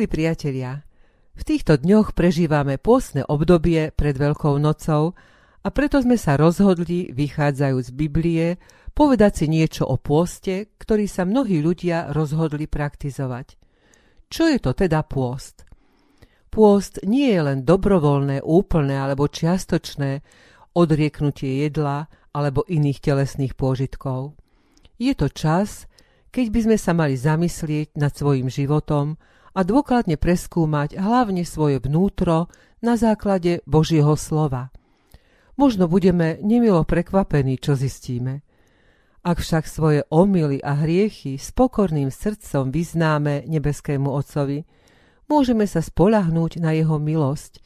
Milí priatelia, v týchto dňoch prežívame pôsne obdobie pred Veľkou nocou a preto sme sa rozhodli, vychádzajúc z Biblie, povedať si niečo o pôste, ktorý sa mnohí ľudia rozhodli praktizovať. Čo je to teda pôst? Pôst nie je len dobrovoľné, úplné alebo čiastočné odrieknutie jedla alebo iných telesných pôžitkov. Je to čas, keď by sme sa mali zamyslieť nad svojim životom a dôkladne preskúmať hlavne svoje vnútro na základe Božieho slova. Možno budeme nemilo prekvapení, čo zistíme. Ak však svoje omily a hriechy s pokorným srdcom vyznáme nebeskému Otcovi, môžeme sa spolahnúť na Jeho milosť,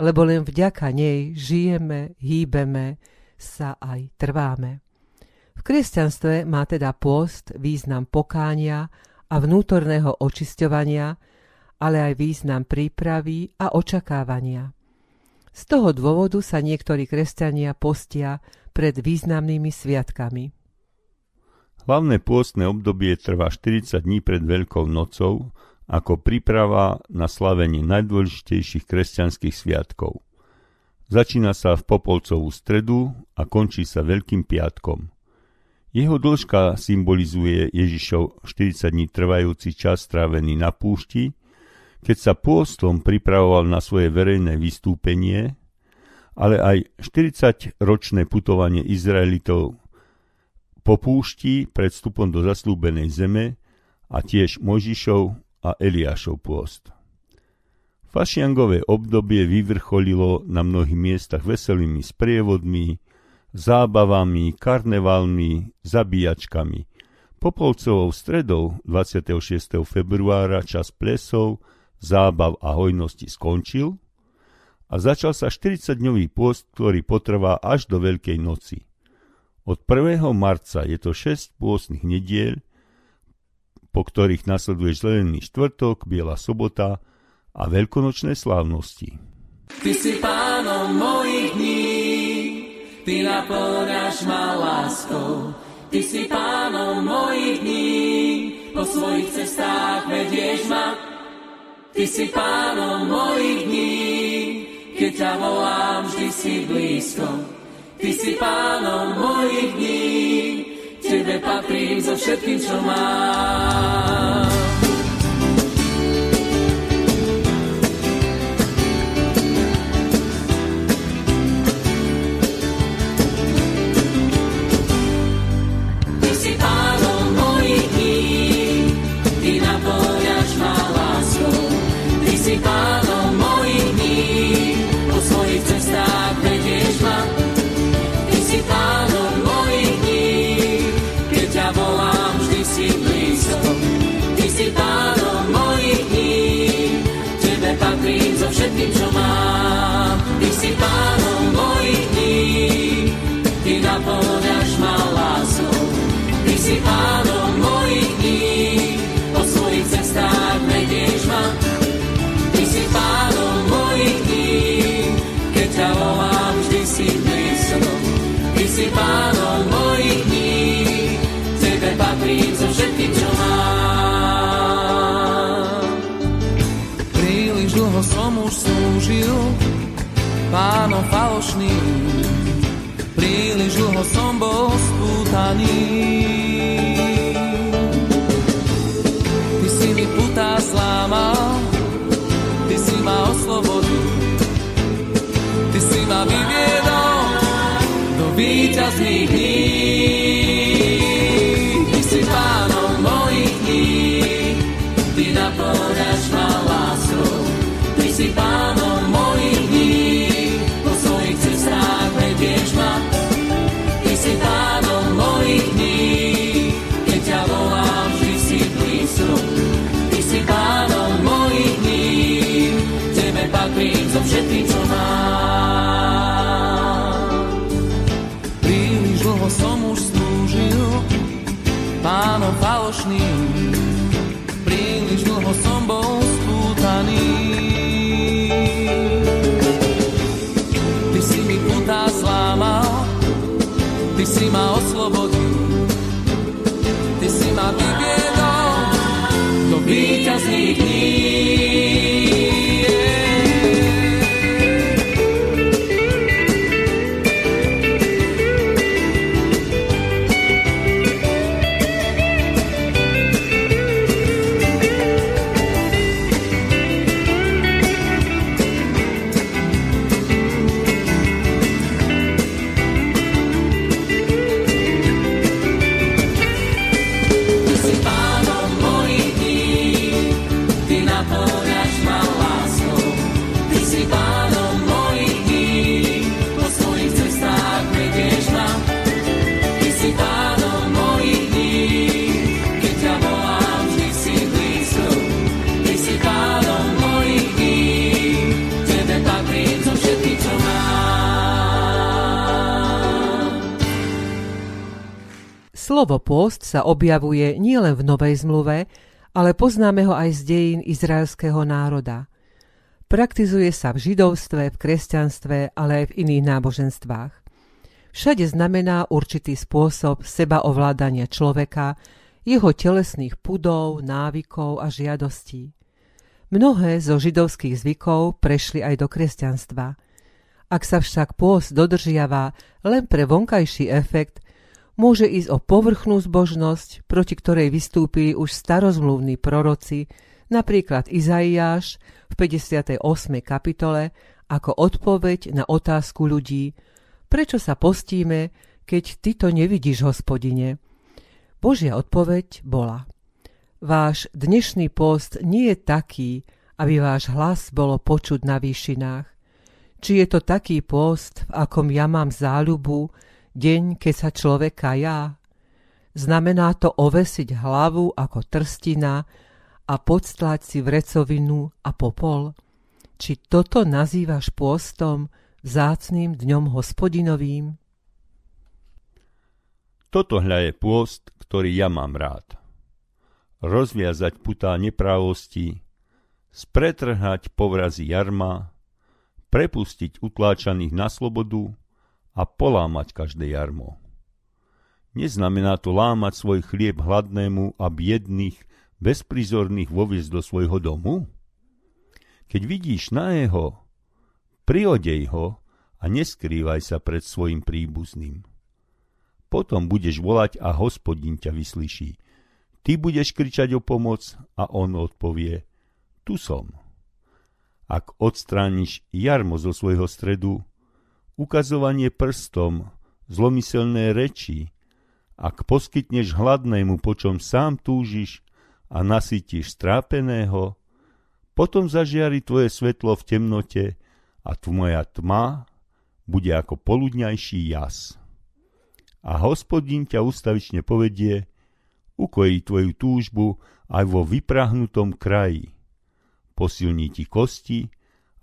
lebo len vďaka nej žijeme, hýbeme, sa aj trváme. V kresťanstve má teda pôst význam pokánia a vnútorného očisťovania, ale aj význam prípravy a očakávania. Z toho dôvodu sa niektorí kresťania postia pred významnými sviatkami. Hlavné pôstne obdobie trvá 40 dní pred Veľkou nocou ako príprava na slavenie najdôležitejších kresťanských sviatkov. Začína sa v Popolcovú stredu a končí sa Veľkým piatkom. Jeho dĺžka symbolizuje Ježišov 40 dní trvajúci čas strávený na púšti, keď sa pôstom pripravoval na svoje verejné vystúpenie, ale aj 40-ročné putovanie Izraelitov po púšti pred vstupom do zaslúbenej zeme a tiež Možišov a Eliášov pôst. Fašiangové obdobie vyvrcholilo na mnohých miestach veselými sprievodmi, zábavami, karnevalmi, zabíjačkami. Popolcovou stredou 26. februára čas plesov, zábav a hojnosti skončil a začal sa 40-dňový pôst, ktorý potrvá až do Veľkej noci. Od 1. marca je to 6 pôstnych nediel, po ktorých nasleduje Želený štvrtok, Biela sobota a veľkonočné slávnosti. Ty si pánom mojich dní, Ty naplňaš ma láskou, Ty si pánom mojich dní, po svojich cestách vedieš ma. Ty si pánom mojich dní, keď ťa volám, vždy si blízko. Ty si pánom mojich dní, Tebe patrím so všetkým, čo mám. Mama. Pánom falošným. Príliš dlho som bol spútaný. Ty si mi putá slámal, ty si ma oslobodil. Ty si ma vyviedol do víťazných dní. Slovo pôst sa objavuje nielen v Novej zmluve, ale poznáme ho aj z dejín izraelského národa. Praktizuje sa v židovstve, v kresťanstve, ale aj v iných náboženstvách. Všade znamená určitý spôsob sebaovládania človeka, jeho telesných pudov, návykov a žiadostí. Mnohé zo židovských zvykov prešli aj do kresťanstva. Ak sa však pôst dodržiava len pre vonkajší efekt, môže ísť o povrchnú zbožnosť, proti ktorej vystúpili už starozmluvní proroci, napríklad Izaiáš v 58. kapitole, ako odpoveď na otázku ľudí, prečo sa postíme, keď ty to nevidíš, hospodine? Božia odpoveď bola, váš dnešný post nie je taký, aby váš hlas bolo počuť na výšinách. Či je to taký post, v akom ja mám záľubu, deň, keď sa človek kajá? Znamená to ovesiť hlavu ako trstina a podstlať si vrecovinu a popol? Či toto nazývaš pôstom, vzácným dňom hospodinovým? Toto hľa je pôst, ktorý ja mám rád. Rozviazať putá neprávosti, spretrhať povrazy jarma, prepustiť utláčaných na slobodu, a polámať každé jarmo. Neznamená to lámať svoj chlieb hladnému a biedných, bezprizorných voviesť do svojho domu? Keď vidíš na jeho, priodej ho a neskrývaj sa pred svojim príbuzným. Potom budeš volať a hospodin ťa vyslyší. Ty budeš kričať o pomoc a on odpovie, tu som. Ak odstrániš jarmo zo svojho stredu, ukazovanie prstom, zlomyselné reči, ak poskytneš hladnému, po čom sám túžiš a nasytíš strápeného, potom zažiari tvoje svetlo v temnote a tvoja tma bude ako poludňajší jas. A hospodin ťa ustavične povedie, ukojí tvoju túžbu aj vo vyprahnutom kraji. Posilní ti kosti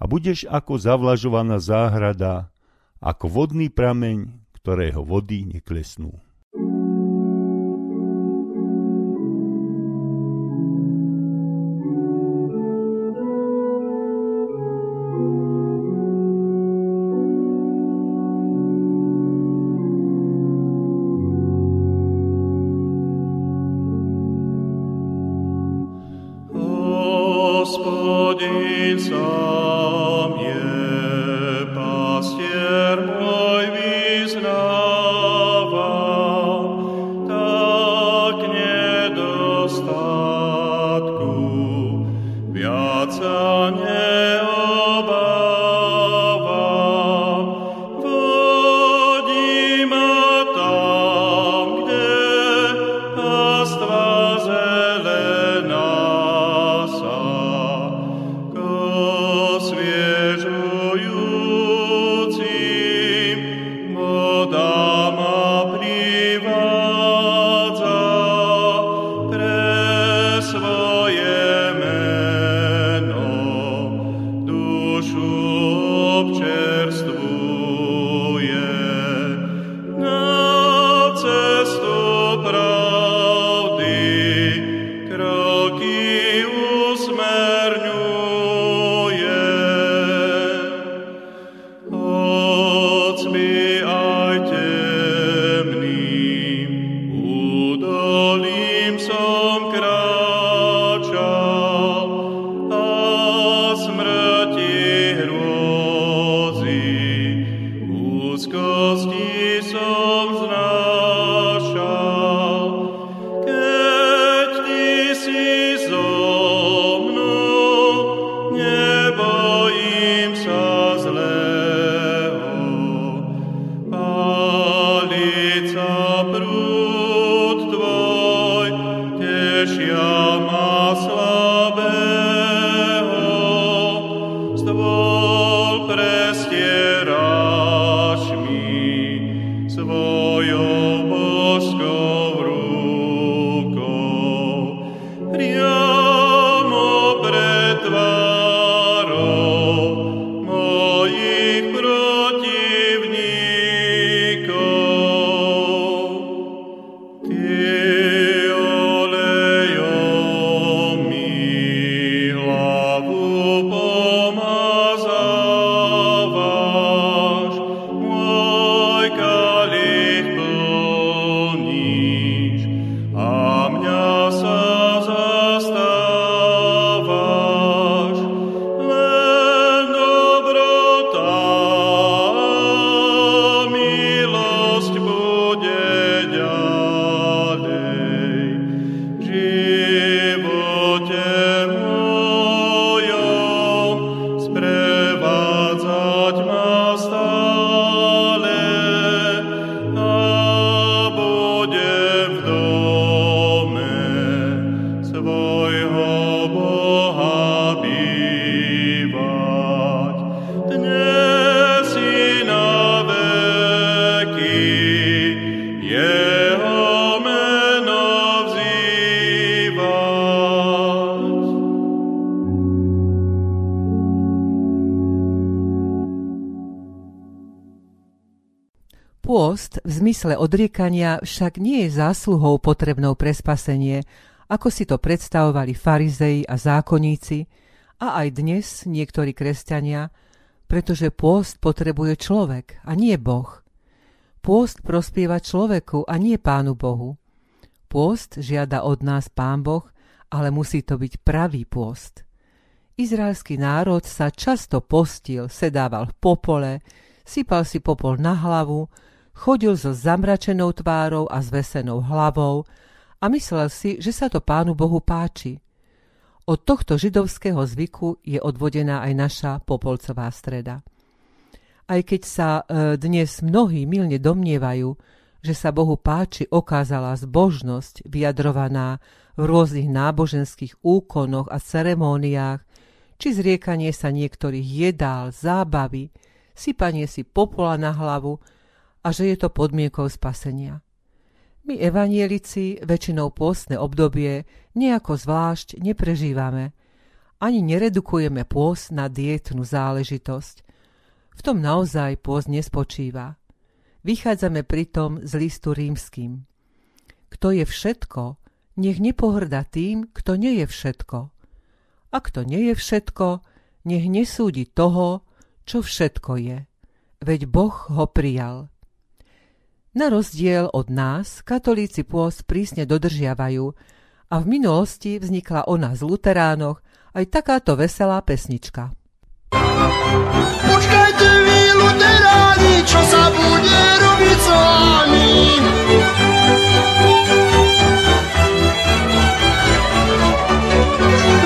a budeš ako zavlažovaná záhrada, ako vodný prameň, ktorého vody neklesnú. Amru. Zmysle odriekania však nie je zásluhou potrebnou pre spasenie, ako si to predstavovali farizei a zákonníci, a aj dnes niektorí kresťania, pretože pôst potrebuje človek a nie Boh. Pôst prospieva človeku a nie Pánu Bohu. Pôst žiada od nás Pán Boh, ale musí to byť pravý pôst. Izraelský národ sa často postil, sedával v popole, sypal si popol na hlavu, Chodil so zamračenou tvárou a zvesenou hlavou a myslel si, že sa to pánu Bohu páči. Od tohto židovského zvyku je odvodená aj naša popolcová streda. Aj keď sa e, dnes mnohí milne domnievajú, že sa Bohu páči okázala zbožnosť vyjadrovaná v rôznych náboženských úkonoch a ceremóniách, či zriekanie sa niektorých jedál, zábavy, sypanie si popola na hlavu, a že je to podmienkou spasenia. My evanielici väčšinou pôstne obdobie nejako zvlášť neprežívame, ani neredukujeme pôst na dietnú záležitosť. V tom naozaj pôst nespočíva. Vychádzame pritom z listu rímským. Kto je všetko, nech nepohrda tým, kto nie je všetko. A kto nie je všetko, nech nesúdi toho, čo všetko je. Veď Boh ho prijal. Na rozdiel od nás, katolíci pôst prísne dodržiavajú a v minulosti vznikla o nás luteránoch aj takáto veselá pesnička. Počkajte vy, luteráni, čo sa bude robiť s vami?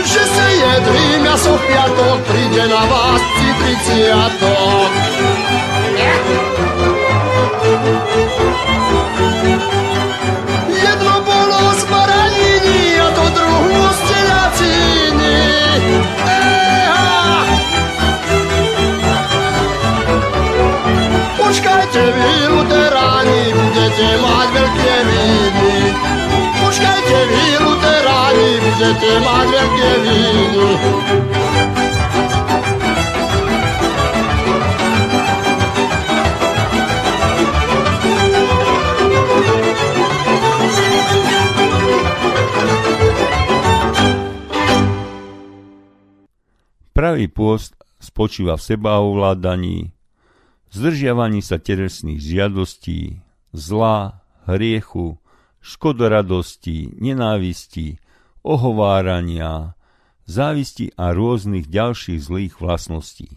Že se jedli meso v piatok, príde na vás citriciatok. Jedno bolo z a to druhú z telaciny. Počkajte vy, luteráni, budete mať veľké viny. Počkajte vy, luteráni, budete mať veľké viny. Spočíva v sebaovládaní, zdržiavaní sa telesných žiadostí, zla, hriechu, škodoradosti, nenávisti, ohovárania, závisti a rôznych ďalších zlých vlastností.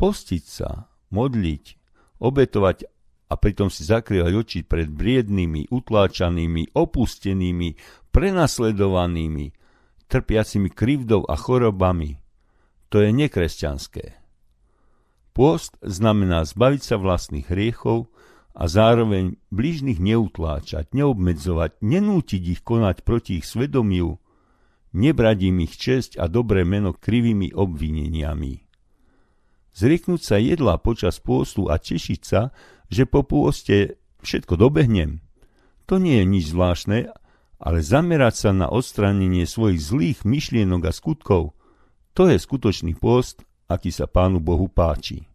Postiť sa, modliť, obetovať a pritom si zakrývať oči pred briednými, utláčanými, opustenými, prenasledovanými, trpiacimi krivdou a chorobami – to je nekresťanské. Pôst znamená zbaviť sa vlastných hriechov a zároveň blížnych neutláčať, neobmedzovať, nenútiť ich konať proti ich svedomiu, nebrať im ich česť a dobré meno krivými obvineniami. Zrieknúť sa jedla počas pôstu a tešiť sa, že po pôste všetko dobehnem, to nie je nič zvláštne, ale zamerať sa na odstránenie svojich zlých myšlienok a skutkov – to je skutočný post, aký sa Pánu Bohu páči.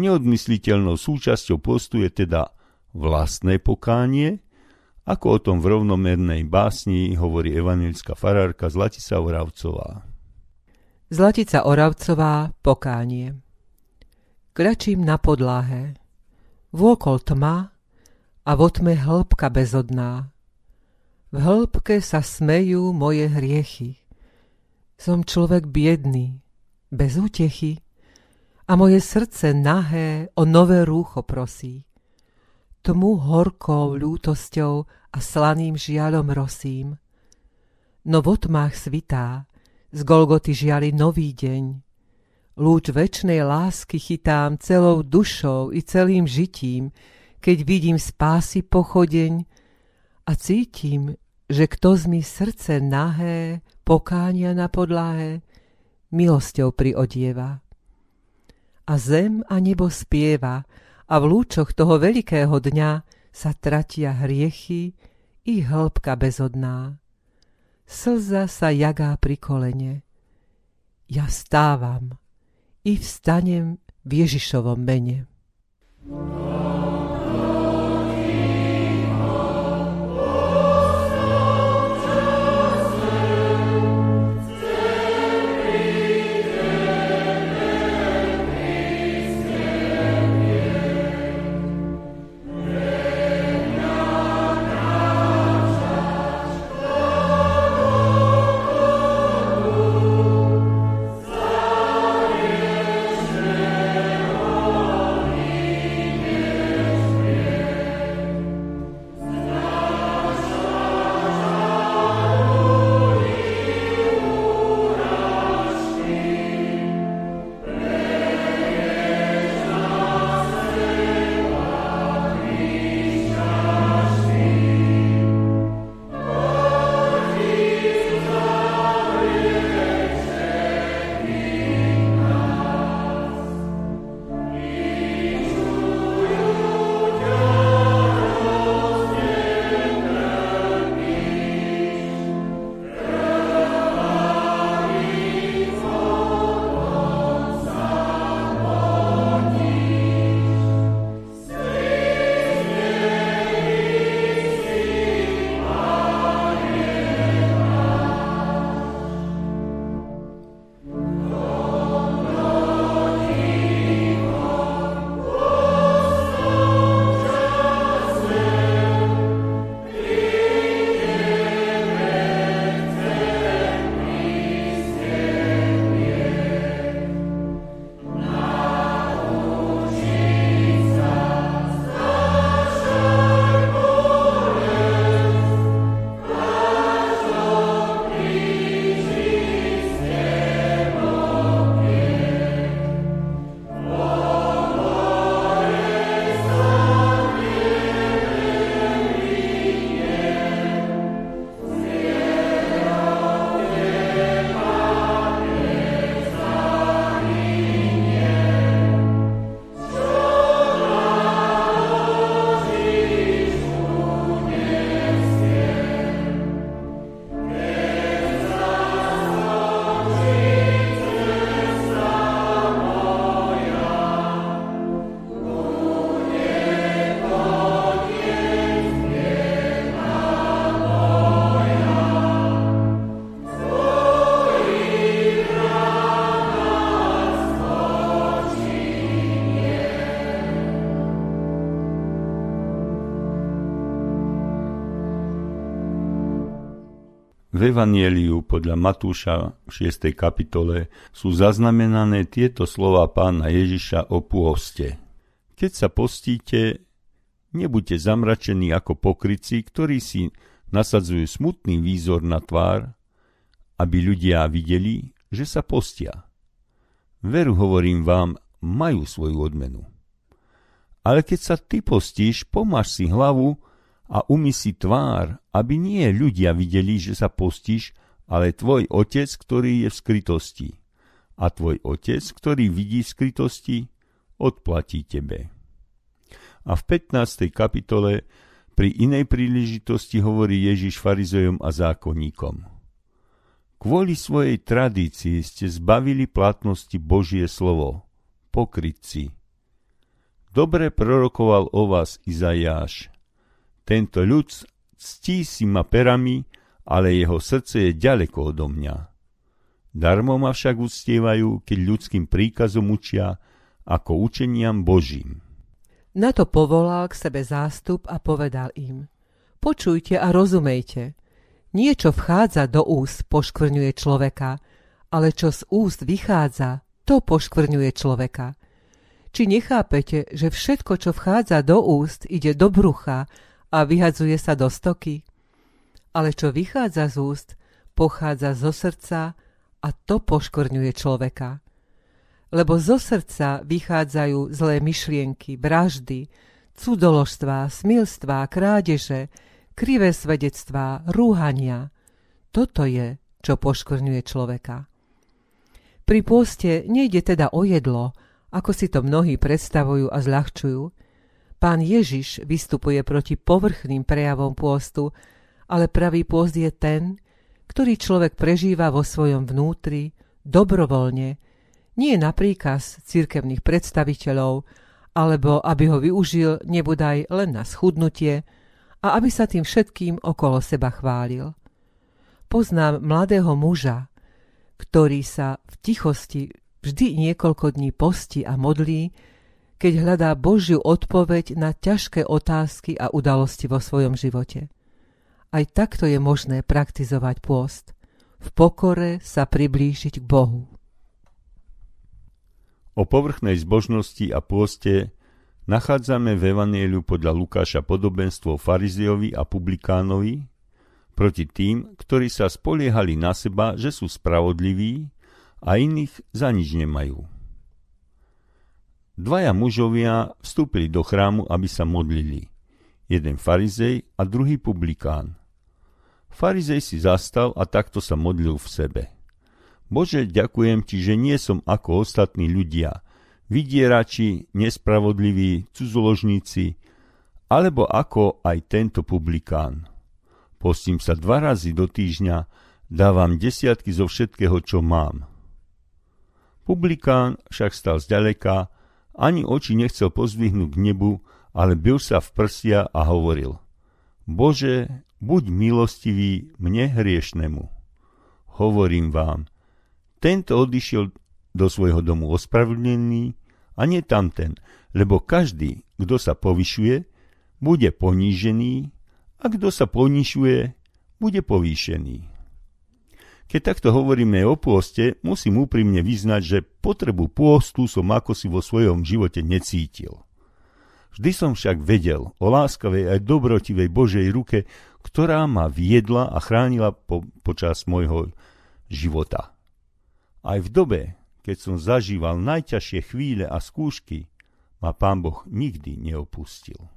Neodmysliteľnou súčasťou postu je teda vlastné pokánie, ako o tom v rovnomernej básni hovorí evangelická farárka Zlatica Oravcová. Zlatica Oravcová Pokánie Kračím na podlahe, vôkol tma a vo tme hĺbka bezodná. V hĺbke sa smejú moje hriechy. Som človek biedný, bez útechy a moje srdce nahé o nové rúcho prosí. Tmu horkou ľútosťou a slaným žialom rosím. No v otmách svitá, z Golgoty žiali nový deň. Lúč väčšnej lásky chytám celou dušou i celým žitím, keď vidím spásy pochodeň a cítim, že kto z srdce nahé, pokánia na podlahe, milosťou priodieva. A zem a nebo spieva a v lúčoch toho veľkého dňa sa tratia hriechy i hĺbka bezodná. Slza sa jagá pri kolene. Ja stávam i vstanem v Ježišovom mene. V Evanieliu podľa Matúša v 6. kapitole sú zaznamenané tieto slova pána Ježiša o pôste. Keď sa postíte, nebuďte zamračení ako pokryci, ktorí si nasadzujú smutný výzor na tvár, aby ľudia videli, že sa postia. Veru hovorím vám, majú svoju odmenu. Ale keď sa ty postíš, pomáš si hlavu a umy si tvár, aby nie ľudia videli, že sa postíš, ale tvoj otec, ktorý je v skrytosti. A tvoj otec, ktorý vidí v skrytosti, odplatí tebe. A v 15. kapitole pri inej príležitosti hovorí Ježiš farizejom a zákonníkom. Kvôli svojej tradícii ste zbavili platnosti Božie slovo, pokrytci. Dobre prorokoval o vás Izajáš. Tento ľud ctí si ma perami, ale jeho srdce je ďaleko odo mňa. Darmo ma však uctievajú, keď ľudským príkazom učia, ako učeniam Božím. Na to povolal k sebe zástup a povedal im, počujte a rozumejte, niečo vchádza do úst, poškvrňuje človeka, ale čo z úst vychádza, to poškvrňuje človeka. Či nechápete, že všetko, čo vchádza do úst, ide do brucha a vyhadzuje sa do stoky. Ale čo vychádza z úst, pochádza zo srdca a to poškorňuje človeka. lebo zo srdca vychádzajú zlé myšlienky, vraždy, cudoložstvá, smilstvá, krádeže, krivé svedectvá, rúhania. Toto je, čo poškvrňuje človeka. Pri pôste nejde teda o jedlo, ako si to mnohí predstavujú a zľahčujú. Pán Ježiš vystupuje proti povrchným prejavom pôstu, ale pravý pôst je ten, ktorý človek prežíva vo svojom vnútri dobrovoľne, nie na príkaz cirkevných predstaviteľov, alebo aby ho využil nebudaj len na schudnutie a aby sa tým všetkým okolo seba chválil. Poznám mladého muža, ktorý sa v tichosti vždy niekoľko dní postí a modlí, keď hľadá Božiu odpoveď na ťažké otázky a udalosti vo svojom živote. Aj takto je možné praktizovať pôst. V pokore sa priblížiť k Bohu. O povrchnej zbožnosti a pôste nachádzame v Evanieliu podľa Lukáša podobenstvo fariziovi a publikánovi proti tým, ktorí sa spoliehali na seba, že sú spravodliví a iných za nič nemajú. Dvaja mužovia vstúpili do chrámu, aby sa modlili. Jeden farizej a druhý publikán. Farizej si zastal a takto sa modlil v sebe – Bože, ďakujem ti, že nie som ako ostatní ľudia, vydierači, nespravodliví, cudzoložníci, alebo ako aj tento publikán. Postím sa dva razy do týždňa, dávam desiatky zo všetkého, čo mám. Publikán však stal zďaleka, ani oči nechcel pozvihnúť k nebu, ale bil sa v prsia a hovoril Bože, buď milostivý mne hriešnemu. Hovorím vám, tento odišiel do svojho domu ospravedlnený a nie tamten, lebo každý, kto sa povyšuje, bude ponížený a kto sa ponišuje, bude povýšený. Keď takto hovoríme o pôste, musím úprimne vyznať, že potrebu pôstu som ako si vo svojom živote necítil. Vždy som však vedel o láskavej aj dobrotivej Božej ruke, ktorá ma viedla a chránila po, počas môjho života. Aj v dobe, keď som zažíval najťažšie chvíle a skúšky, ma Pán Boh nikdy neopustil.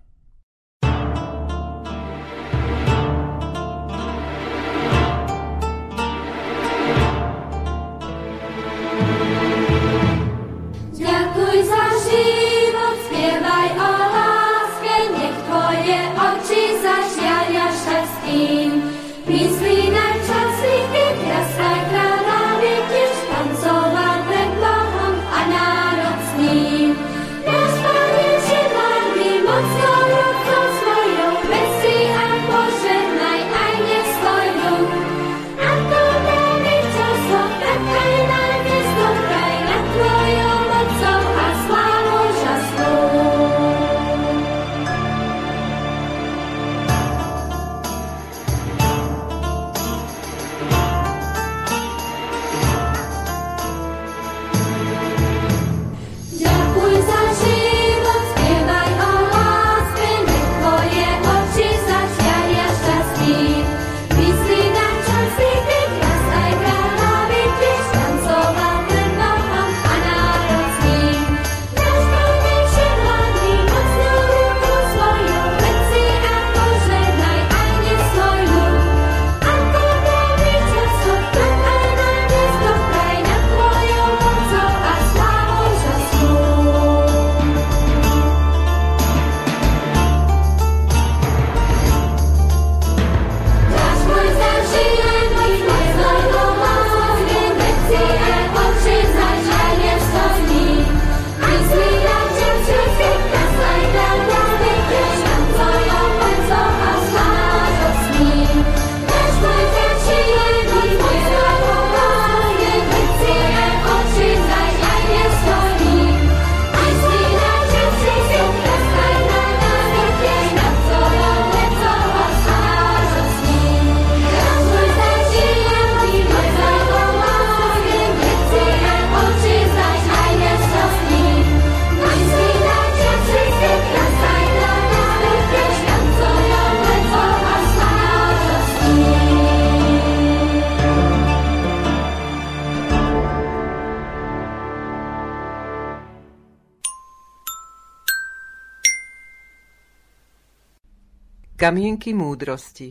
Kamienky múdrosti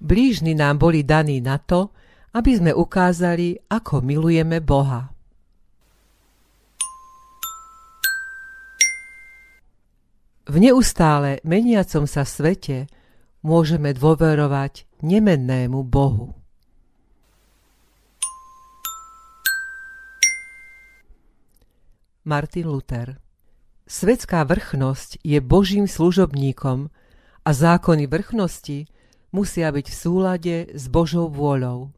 Blížni nám boli daní na to, aby sme ukázali, ako milujeme Boha. V neustále meniacom sa svete môžeme dôverovať nemennému Bohu. Martin Luther Svetská vrchnosť je Božím služobníkom a zákony vrchnosti musia byť v súlade s Božou vôľou.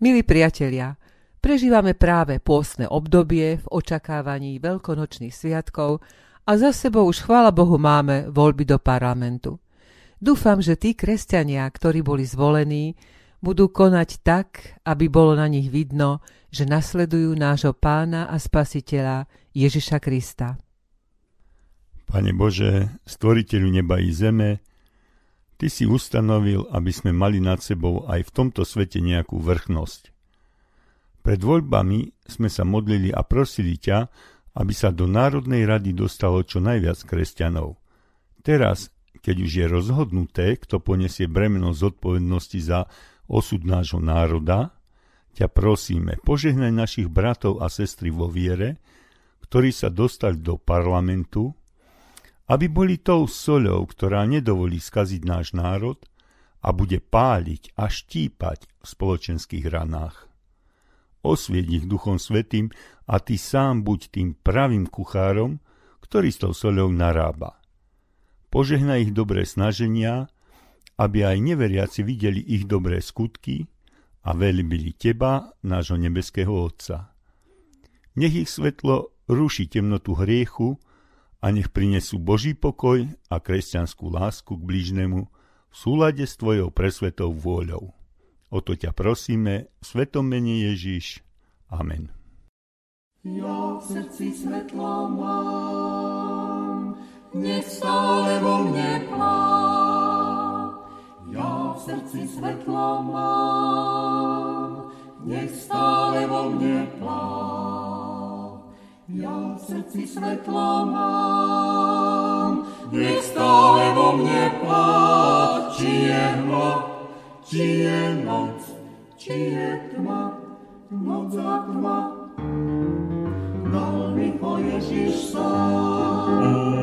Milí priatelia, prežívame práve pôstne obdobie v očakávaní veľkonočných sviatkov a za sebou už chvála Bohu máme voľby do parlamentu. Dúfam, že tí kresťania, ktorí boli zvolení, budú konať tak, aby bolo na nich vidno, že nasledujú nášho pána a spasiteľa Ježiša Krista. Pane Bože, stvoriteľu neba i zeme, Ty si ustanovil, aby sme mali nad sebou aj v tomto svete nejakú vrchnosť. Pred voľbami sme sa modlili a prosili ťa, aby sa do Národnej rady dostalo čo najviac kresťanov. Teraz, keď už je rozhodnuté, kto poniesie bremeno zodpovednosti za osud nášho národa, ťa prosíme, požehnaj našich bratov a sestry vo viere, ktorí sa dostali do parlamentu, aby boli tou soľou, ktorá nedovolí skaziť náš národ a bude páliť a štípať v spoločenských ranách. Osvieť ich Duchom Svetým a ty sám buď tým pravým kuchárom, ktorý s tou soľou narába. Požehnaj ich dobré snaženia aby aj neveriaci videli ich dobré skutky a veľbili teba, nášho nebeského Otca. Nech ich svetlo ruší temnotu hriechu a nech prinesú Boží pokoj a kresťanskú lásku k blížnemu v súlade s Tvojou presvetou vôľou. O to ťa prosíme, svetom mene Ježiš. Amen. Ja v srdci svetlo mám, nech stále vo mne plán ja v srdci svetlo mám, nech stále vo mne plá. Ja v srdci svetlo mám, nech stále vo mne plá. Či je hma, či je noc, či je tma, noc a tma. Dal mi ho Ježiš sám,